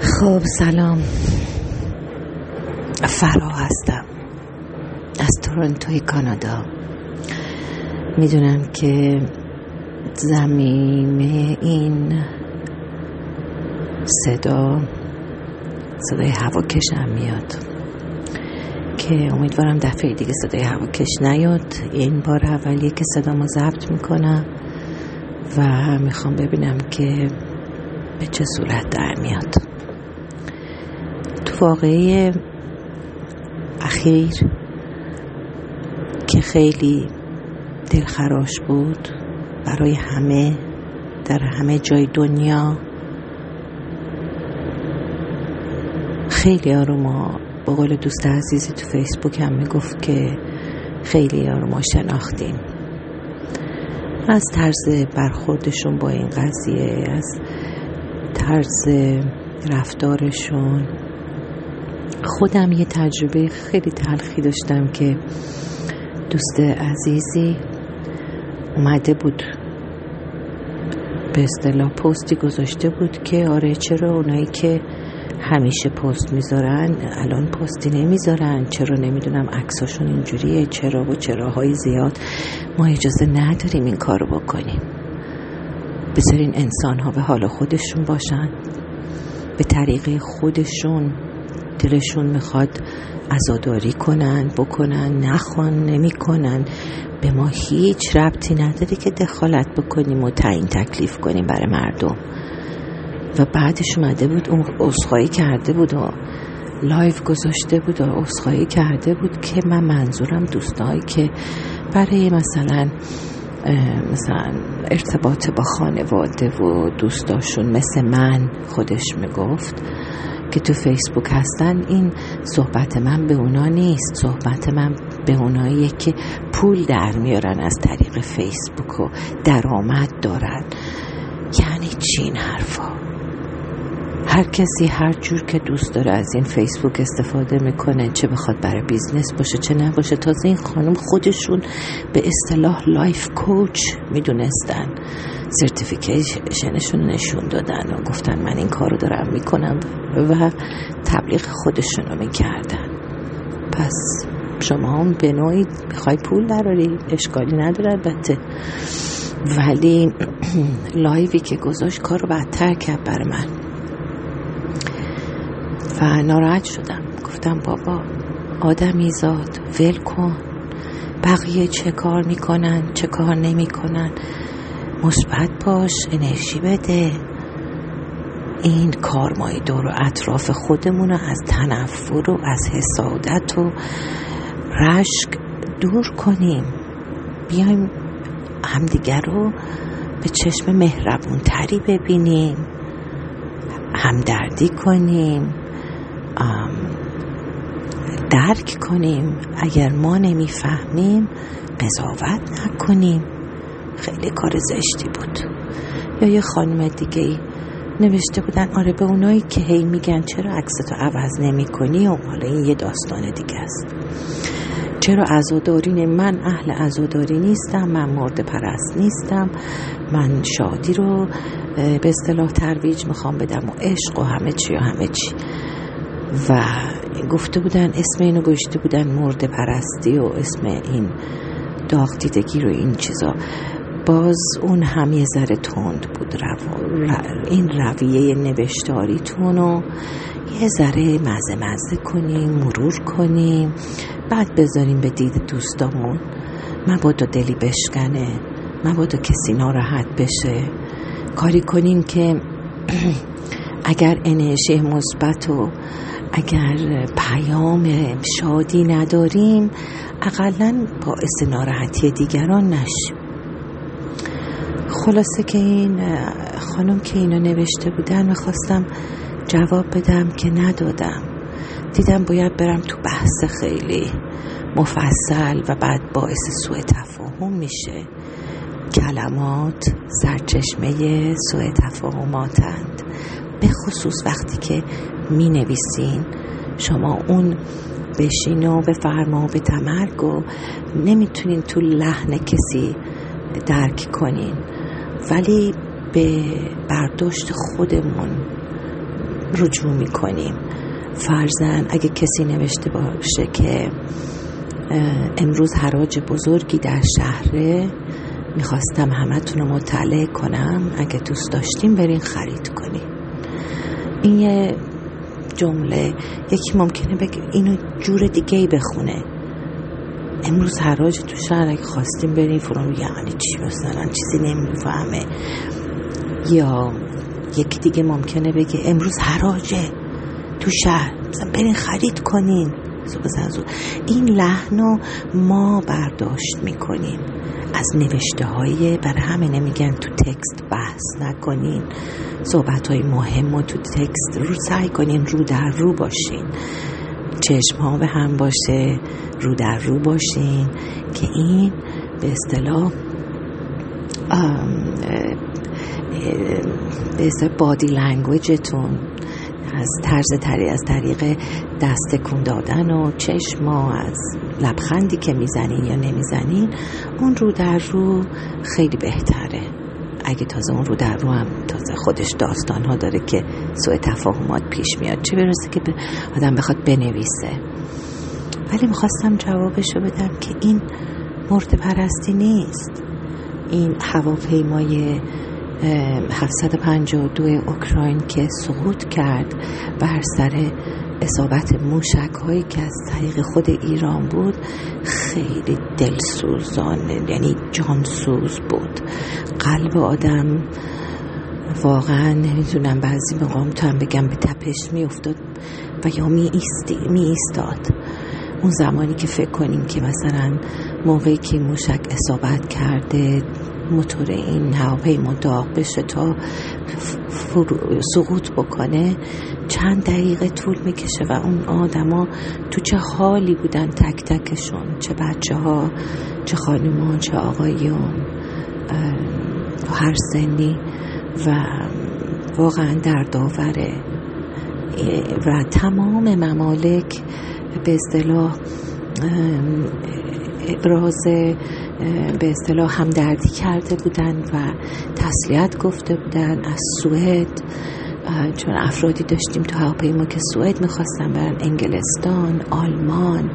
خب سلام. فرا هستم. از تورنتوی کانادا. می‌دونم که زمین این صدا صدای هواکشم میاد. که امیدوارم دفعه دیگه صدای هواکش نیاد. این بار اولیه که صدامو ضبط می‌کنم و می‌خوام ببینم که به چه صورت در میاد. تو واقعی اخیر که خیلی دلخراش بود برای همه در همه جای دنیا خیلی رو ما با قول دوست عزیزی تو فیسبوک هم می‌گفت که خیلی رو ما شناختیم. از طرز برخوردشون با این قضیه از طرز رفتارشون. خودم یه تجربه خیلی تلخی داشتم که دوست عزیزی اومده بود به اصطلاح پستی گذاشته بود که آره چرا اونایی که همیشه پست می‌ذارن الان پستی نمی‌ذارن چرا نمی‌دونم عکساشون اینجوریه چرا و چراهای زیاد ما اجازه نداریم این کارو بکنیم. بذارین انسان ها به حال خودشون باشن. به طریق خودشون دلشون می‌خواد عزاداری کنن بکنن نخوان نمی‌کنن. به ما هیچ ربطی نداره که دخالت بکنیم و تعیین تکلیف کنیم برای مردم. و بعدش اومده بود اون عذرخواهی کرده بود و live گذاشته بود و عذرخواهی کرده بود که من منظورم دوستایی که برای مثلا مثلا ارتباط با خانواده و دوستاشون مثل من خودش می‌گفت که تو فیسبوک هستن این صحبت من به اونا نیست. صحبت من به اونایی که پول در میارن از طریق فیسبوک و درآمد دارن. یعنی چی این حرفا؟ هر کسی هر جور که دوست داره از این فیسبوک استفاده می‌کنه چه بخواد برای business باشه چه نباشه تازه این خانم خودشون به اصطلاح life coach می‌دونستن. certification شون نشون دادن و گفتن من این کارو دارم می‌کنم و تبلیغ خودشون رو می‌کردن. پس شما هم به نوعی می‌خوای پول دراری اشکالی نداره البته. ولی live ی که گذاشت کار رو بدتر کرد برا من. و ناراحت شدم. گفتم بابا آدمی زاد. ول کن. بقیه چه کار می‌کنن چه کار نمی‌کنن؟ مثبت باش انرژی بده. این کارمای دور و اطراف خودمون رو از تنفر و از حسادت و رشک دور کنیم. بیایم همدیگر رو به چشم مهربون تری ببینیم. همدردی کنیم. درک کنیم. اگر ما نمی‌فهمیم قضاوت نکنیم. خیلی کار زشتی بود. یا یه خانم دیگه ای نوشته بودن آره به اونایی که هی میگن چرا عکستو عوض نمی کنی و حالا این یه داستان دیگه است. چرا عزاداری من اهل عزاداری نیستم من مرد پرست نیستم. من شادی رو به اصطلاح ترویج می‌خوام بدم و عشق و همه چی و همه چی. و گفته بودن اسم اینو گشته بودن مرد پرستی و اسم این داغ دیدگی رو این چیزا. باز اون هم یه ذره تند بود رو... این رویه نوشتاریتون رو یه ذره مزه مزه کنیم مرور کنیم. بعد بذاریم به دید دوستامون. مبادا دلی بشکنه. مبادا کسی ناراحت بشه. کاری کنیم که اگر انرژی مثبت و اگر پیام شادی نداریم اقلا باعث ناراحتی دیگران نشیم. خلاصه که این خانم که اینو نوشته بودن می‌خواستم جواب بدم که ندادم. دیدم باید برم تو بحث خیلی مفصل و بعد باعث سوء تفاهم میشه. کلمات سرچشمه سوء تفاهماتند. به خصوص وقتی که می نویسین شما اون بشین و بفرما و به تمرگ و نمی‌تونین تو لحن کسی درک کنین. ولی به برداشت خودمون رجوع می‌کنیم فرزن اگه کسی نوشته باشه که امروز حراج بزرگی در شهره می‌خواستم همتون رو مطلع کنم. اگه دوست داشتیم برین خرید کنیم این یه جمله یکی ممکنه بگه اینو جور دیگه ای بخونه. امروز حراج تو شهر اگه خواستیم بریم فرام یعنی چی مثلا چیزی نمی‌فهمه. یا یکی دیگه ممکنه بگه امروز حراجه تو شهر مثلا برین خرید کنین. این لحن ما برداشت می‌کنیم. از نوشته های بر همه نمیگن تو تکست بحث نکنین. صحبت های مهم و تو تکست رو سعی کنین رو در رو باشین. چشم ها به هم باشه رو در رو باشین که این به اصطلاح به اصطلاح بادی لنگویجتون از طرز تری از طریق دست کن دادن و چشما از لبخندی که می‌زنین یا نمی‌زنین اون رو در رو خیلی بهتره. اگه تازه اون رو در رو هم تازه خودش داستان ها داره که سوء تفاهمات پیش میاد چه برسه که آدم بخواد بنویسه. ولی می‌خواستم جوابشو بدم که این مرد پرستی نیست. این هواپیمای 752 اوکراین که سقوط کرد بر سر اصابت موشک هایی که از طریق خود ایران بود خیلی دلسوزان یعنی جانسوز بود. قلب آدم واقعا نمی‌تونم بعضی مقام تو هم بگم به تپش میافتاد و یا می, می ایستاد اون زمانی که فکر کنیم که مثلا موقعی که موشک اصابت کرده موتور این هواپیما داغ بشه تا سقوط بکنه چند دقیقه طول می‌کشه و اون آدما تو چه حالی بودن تک تکشون؟ چه بچه ها چه خانوما چه آقایون هر سنی و واقعا در داوره و تمام ممالک به اصطلاح ابراز به اصطلاح همدردی کرده بودن و تسلیت گفته بودن از سوئد. چون افرادی داشتیم تو هواپیما که سوئد می‌خواستن برن انگلستان آلمان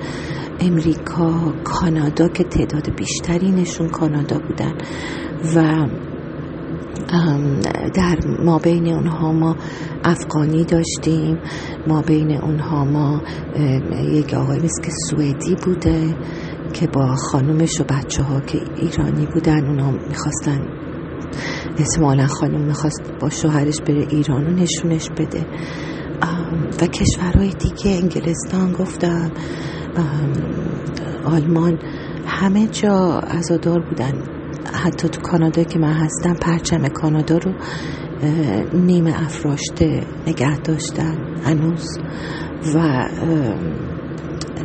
امریکا کانادا که تعداد بیشترینشون کانادا بودن. و در ما بین اونها ما افغانی داشتیم. ما بین اونها ما یک آقای مثل که سوئدی بوده. که با خانومش و بچه ها که ایرانی بودن اونا می‌خواستن احتمالا خانم می‌خواست با شوهرش بره ایران و نشونش بده. و کشورهای دیگه انگلستان گفتم آلمان همه جا ازادار بودن. حتی تو کانادا که من هستم پرچم کانادا رو نیمه افراشته نگه داشتن هنوز. و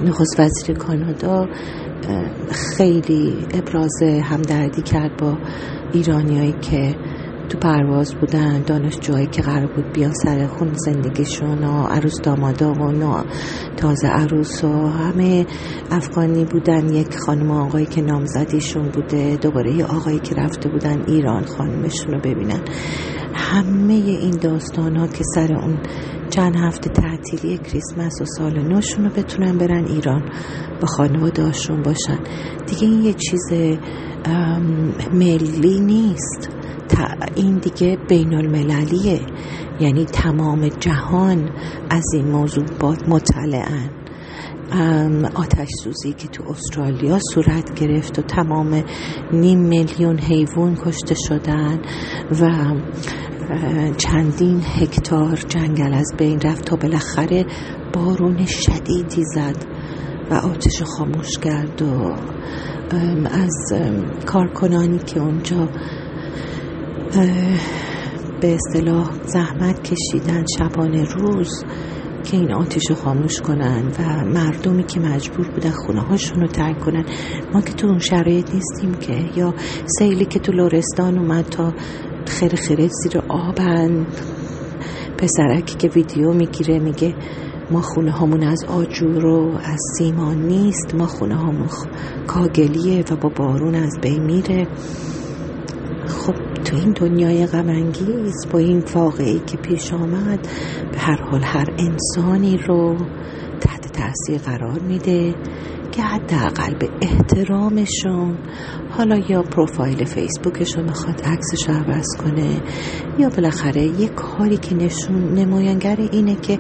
نخست وزیر کانادا خیلی ابراز همدردی کرد با ایرانیایی که تو پرواز بودن دانشجوهایی که قرار بود بیان سر خون زندگیشون و عروس دامادا و تازه عروس و همه افغانی بودن. یک خانم آقایی که نامزدیشون بوده دوباره یه آقایی که رفته بودن ایران خانمشون رو ببینن. همه این داستان ها که سر اون چند هفته تعطیلی کریسمس و سال نوشون رو بتونن برن ایران. با خانوادهاشون باشن. دیگه این یه چیز ملی نیست. این دیگه بین المللیه یعنی تمام جهان از این موضوع مطلعن. آتش سوزی که تو استرالیا صورت گرفت و تمام نیم میلیون حیوان کشته شدن و چندین هکتار جنگل از بین رفت تا بالاخره بارون شدیدی زد و آتش خاموش کرد و از کارکنانی که اونجا به اصطلاح زحمت کشیدن شبانه روز که این آتش رو خاموش کنن و مردمی که مجبور بودن خونه هاشون رو ترک کنن ما که تو اون شرایط نیستیم که یا سیلی که تو لورستان اومد تا خیر خیره زیر آبن پسرکی که ویدیو می‌گیره میگه ما خونه همون از آجور و از سیمان نیست ما خونه همون کاگلیه و با بارون از بین میره. خب تو این دنیای غمانگیز با این واقعی که پیش آمد به هر حال هر انسانی رو تحت تاثیر قرار میده. که حداقل به احترامشون حالا یا پروفایل فیسبوکش رو می‌خواد عکسش رو عوض کنه یا بالاخره یه کاری که نشون نمایانگر اینه که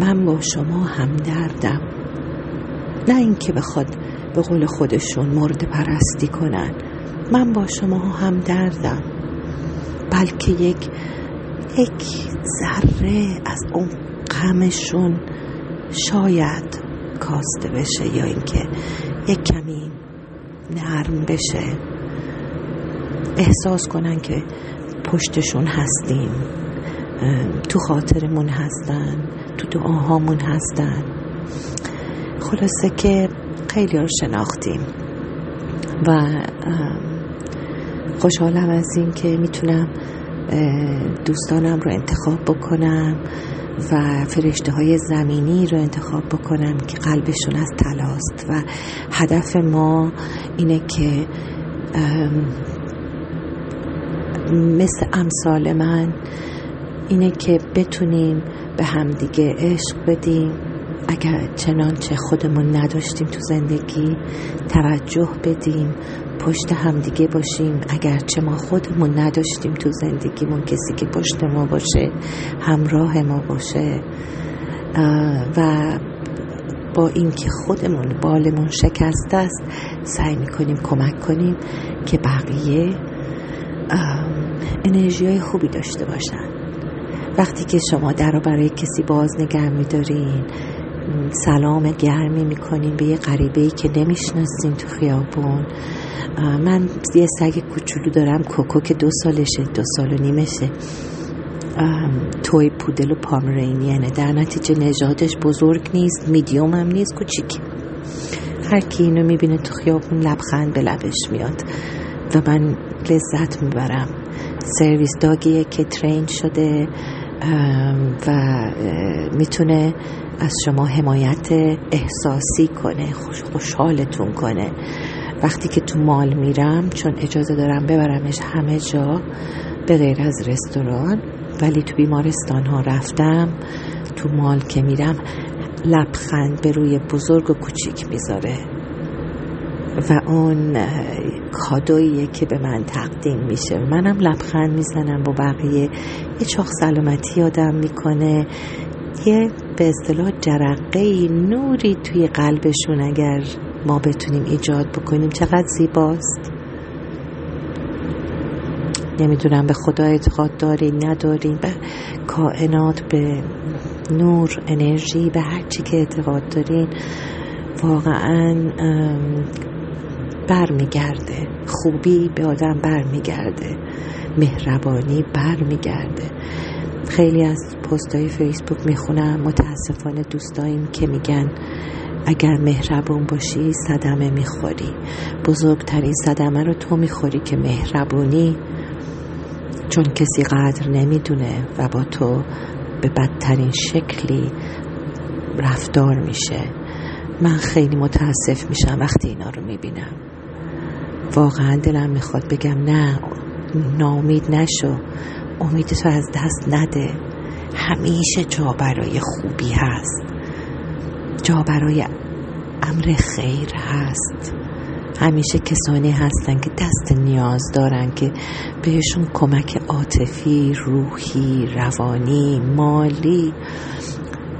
من با شما همدردم. نه اینکه بخواد به قول خودشون مورد پرستی کنن. من با شما همدردم. بلکه یک یک ذره از اون غمشون شاید کاسته بشه یا اینکه یک کمی نرم بشه احساس کنن که پشتشون هستیم تو خاطرمون هستن تو دعاهامون هستن. خلاصه که خیلی رو شناختیم و خوشحالم از این که می‌تونم دوستانم رو انتخاب بکنم. و فرشته های زمینی رو انتخاب بکنم که قلبشون از تلاست و هدف ما اینه که مثل امثال من اینه که بتونیم به همدیگه عشق بدیم. اگر چنانچه خودمون نداشتیم تو زندگی توجه بدیم. پشت همدیگه باشیم. اگرچه ما خودمون نداشتیم تو زندگیمون کسی که پشت ما باشه همراه ما باشه. و با اینکه خودمون بالمون شکسته است سعی می‌کنیم کمک کنیم که بقیه انرژی های خوبی داشته باشن. وقتی که شما در رو برای کسی باز نگه میدارین سلام گرمی می‌کنین به یه غریبه ای که نمی‌شناسین تو خیابون. من یه سگ کوچولو دارم کوکو که دو سالشه دو سال و نیمشه. توی پودل و پامرینیانه در نتیجه نژادش بزرگ نیست میدیوم هم نیست کوچیک هر کی اینو می‌بینه تو خیابون لبخند به لبش میاد. و من لذت می‌برم. سرویس داگیه که ترین شده و می‌تونه از شما حمایت احساسی کنه خوش خوشحالتون کنه. وقتی که تو مال میرم چون اجازه دارم ببرمش همه جا به غیر از رستوران. ولی تو بیمارستان ها رفتم تو مال که میرم لبخند به روی بزرگ و کوچیک می‌ذاره. و اون کادوییه که به من تقدیم میشه. منم لبخند می‌زنم با بقیه. یه چاخ سلامتی آدم می‌کنه. یه به اصطلاح جرقه نوری توی قلبشون اگر ما بتونیم ایجاد بکنیم. چقدر زیباست. نمی‌دونم به خدا اعتقاد دارین ندارین به کائنات به نور انرژی به هر چی که اعتقاد دارین واقعا برمیگرده. خوبی به آدم برمیگرده. مهربانی برمیگرده. خیلی از پستای فیسبوک می‌خونم. متاسفانه دوستاییم که میگن اگر مهربون باشی صدمه می‌خوری. بزرگترین صدمه رو تو می‌خوری که مهربونی چون کسی قدر نمی‌دونه و با تو به بدترین شکلی رفتار میشه. من خیلی متاسف میشم وقتی اینا رو می‌بینم. واقعا دلم می‌خواد بگم نه ناامید نشو. امید تو از دست نده. همیشه جا برای خوبی هست. جا برای امر خیر هست. همیشه کسانی هستن که دست نیاز دارن که بهشون کمک عاطفی روحی روانی مالی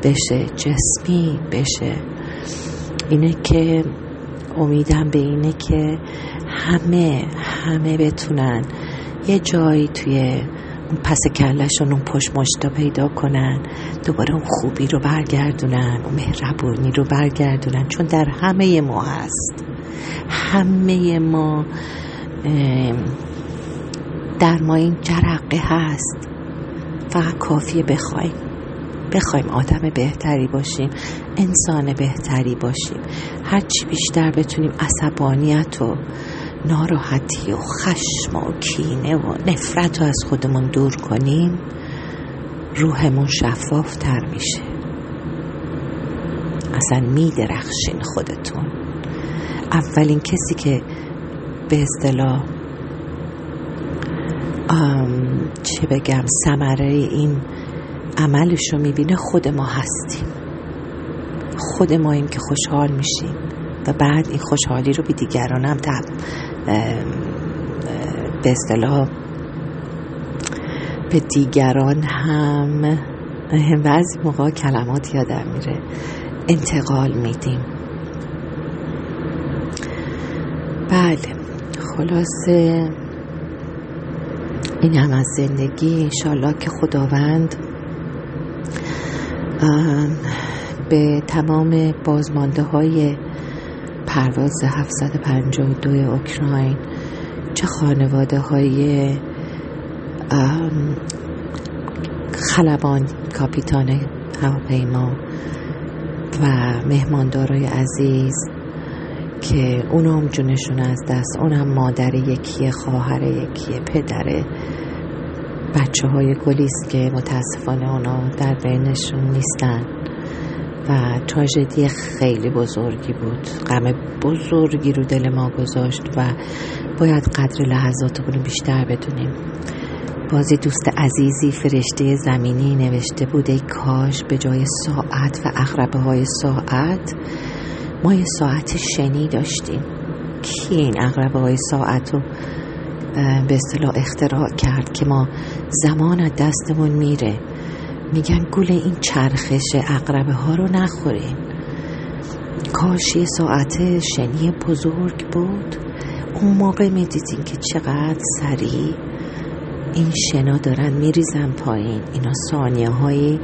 بشه جسمی بشه. اینه که امیدم به اینه که همه همه بتونن یه جایی توی اون پس کلشون اون پشت مشتا پیدا کنن دوباره اون خوبی رو برگردونن اون مهربونی رو برگردونن چون در همه ما هست. همه ما در ما این جرقه هست. فقط کافیه بخوایم. بخوایم آدم بهتری باشیم انسان بهتری باشیم. هرچی بیشتر بتونیم عصبانیت و ناراحتی و خشم و کینه و نفرت رو از خودمون دور کنیم روحمون شفاف تر میشه. اصلا میدرخشین خودتون. اولین کسی که به اصطلاح چه بگم ثمره این عملش رو می‌بینه خود ما هستیم. خود ماییم که خوشحال میشیم و بعد این خوشحالی رو به دیگران هم به اصطلاح به دیگران هم بعضی موقع کلمات یادم میره انتقال میدیم. بله خلاصه این هم از زندگی. انشالله که خداوند به تمام بازمانده های پرواز 752 اوکراین. چه خانواده های خلبان کاپیتان هواپیما و مهماندارای عزیز که اونم جونشون از دست اونم مادر یکی خواهر یکی پدر بچه های گلیست که متاسفانه اونا در بینشون نیستن. و تراژدی خیلی بزرگی بود. غم بزرگی رو دل ما گذاشت و باید قدر لحظاتمون رو بیشتر بدونیم. بازی دوست عزیزی فرشته زمینی نوشته بود ای کاش به جای ساعت و اغربه های ساعت ما یه ساعت شنی داشتیم. کی این اغربه های ساعت رو به اصطلاح اختراع کرد که ما زمان از دستمون میره؟ میگن گول این چرخش اقربه ها رو نخورین. کاش یه ساعت شنی بزرگ بود. اون موقع می‌دیدین که چقدر سریع این شنا دارن میریزن پایین. اینا ثانیه هایی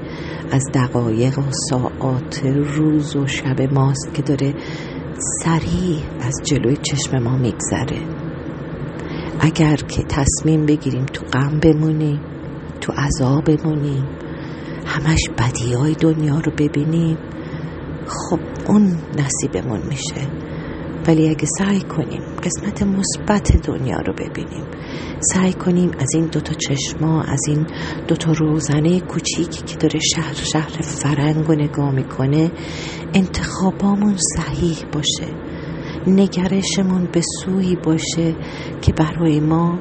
از دقایق و ساعات روز و شب ماست که داره سریع از جلوی چشم ما میگذره. اگر که تصمیم بگیریم تو غم بمونیم تو عذاب بمونیم همش بدی های دنیا رو ببینیم. خب اون نصیبمون میشه. ولی اگه سعی کنیم قسمت مثبت دنیا رو ببینیم سعی کنیم از این دوتا چشما از این دوتا روزنه کوچیکی که داره شهر شهر فرنگ و نگاه می‌کنه انتخابامون صحیح باشه. نگرشمون به سوی باشه که برای ما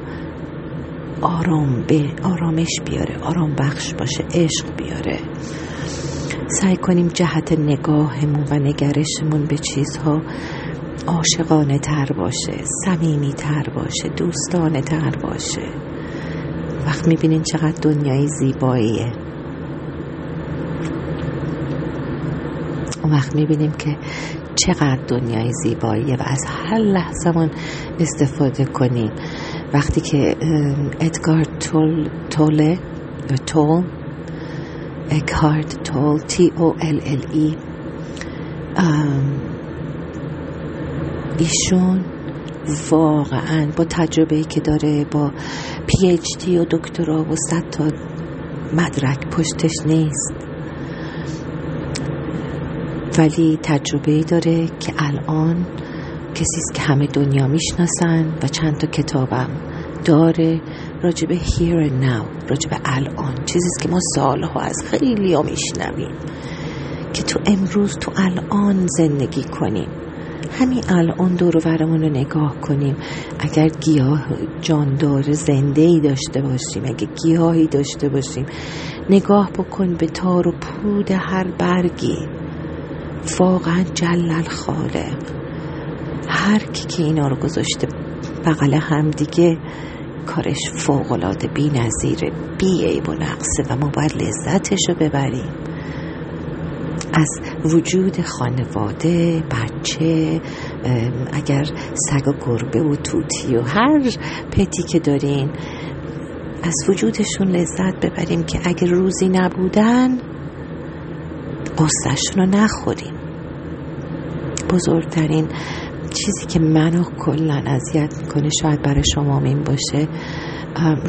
آرام به آرامش بیاره آرام بخش باشه عشق بیاره. سعی کنیم جهت نگاهمون و نگرشمون به چیزها عاشقانه تر باشه سمیمی تر باشه دوستانه تر باشه. وقت می‌بینین چقدر دنیای زیباییه. وقت می‌بینیم که چقدر دنیای زیباییه و از هر لحظه استفاده کنیم. وقتی که ادگار تول توله تول اکارد تول تی او ال ال ای ایشون واقعا با تجربه که داره با پی اچ دی و دکترا و صد تا مدرک پشتش نیست. ولی تجربه داره که الان کسی که همه دنیا می‌شناسن و چند تا کتابم داره راجب here and now راجب الان چیزی که ما سالها از خیلی ها میشنویم که تو امروز تو الان زندگی کنیم. همین الان دور برمون رو نگاه کنیم. اگر گیاه جاندار زنده ای داشته باشیم اگر گیاهی داشته باشیم نگاه بکن به تار و پود هر برگی. واقعا جلل خالق. هر کی که اینا رو گذاشته بغل هم دیگه کارش فوقلاده بی نظیره بی عیب و نقصه و ما باید لذتش رو ببریم. از وجود خانواده بچه اگر سگ و گربه و توتی و هر پتی که دارین از وجودشون لذت ببریم که اگر روزی نبودن قصدشون رو نخوریم. بزرگترین چیزی که منو کلا اذیت می‌کنه شاید برای شما این باشه.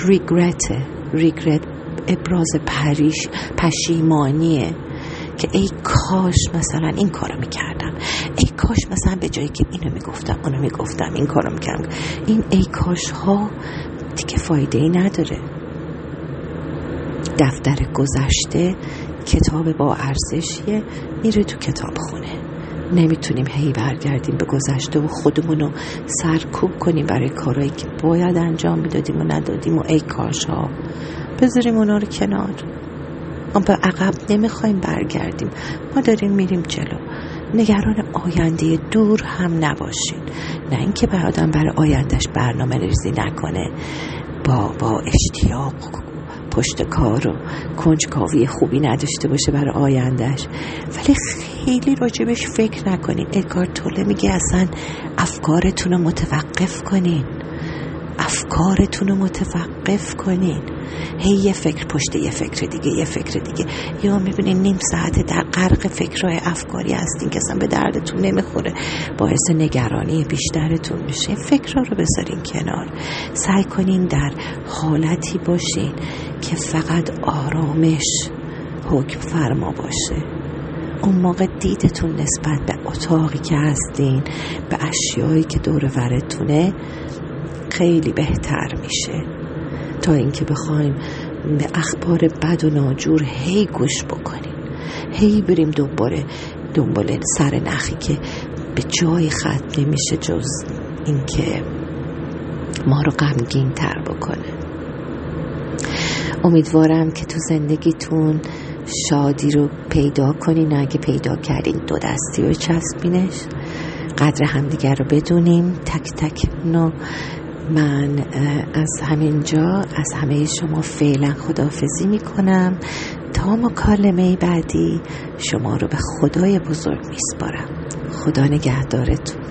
ریگرت ریگرت ابراز پریش پشیمانیه که ای کاش مثلا این کارو می‌کردم. ای کاش مثلا به جایی که اینو می‌گفتم اونو می‌گفتم این کارو می‌کردم. این ای کاش ها دیگه فایده ای نداره. دفتر گذشته کتاب با ارزشیه میره تو کتاب خونه. نمی‌تونیم هی برگردیم به گذشته و خودمون رو سرکوب کنیم برای کارهایی که باید انجام می‌دادیم و ندادیم و ای کاش ها بذاریم اونا رو کنار. ما به عقب نمی‌خوایم برگردیم. ما داریم میریم جلو. نگران آینده دور هم نباشین. نه اینکه بر آدم برای آیندهش برنامه ریزی نکنه. با با اشتیاق پشت کار و کنجکاوی خوبی نداشته باشه برای آیندهش ولی خیلی راجبش فکر نکنین. ادگار توله میگه اصلا افکارتون رو متوقف کنین. افکارتون رو متوقف کنین. هی یه فکر پشت یه فکر دیگه یه فکر دیگه. یا می‌بینین نیم ساعت در غرق فکرهای افکاری هستین که اصلا به دردتون نمی‌خوره. باعث نگرانی بیشترتون میشه. فکرها رو بذارین کنار. سعی کنین در حالتی باشین که فقط آرامش حکم فرما باشه. اون موقع دیدتون نسبت به اتاقی که هستین به اشیایی که دور ورتونه خیلی بهتر میشه. تا اینکه بخوایم به اخبار بد و ناجور هی گوش بکنیم. هی بریم دوباره دنبال سر نخی که به جای خط نمیشه جز اینکه ما رو غمگین تر بکنه. امیدوارم که تو زندگیتون شادی رو پیدا کنین اگه پیدا کردین دو دستی رو چسبینش. قدر همدیگر رو بدونیم. تک تک نو من از همینجا از همه شما فعلا خدافزی می کنم تا مکالمه بعدی شما رو به خدای بزرگ میسپارم. خدا نگهدارتون.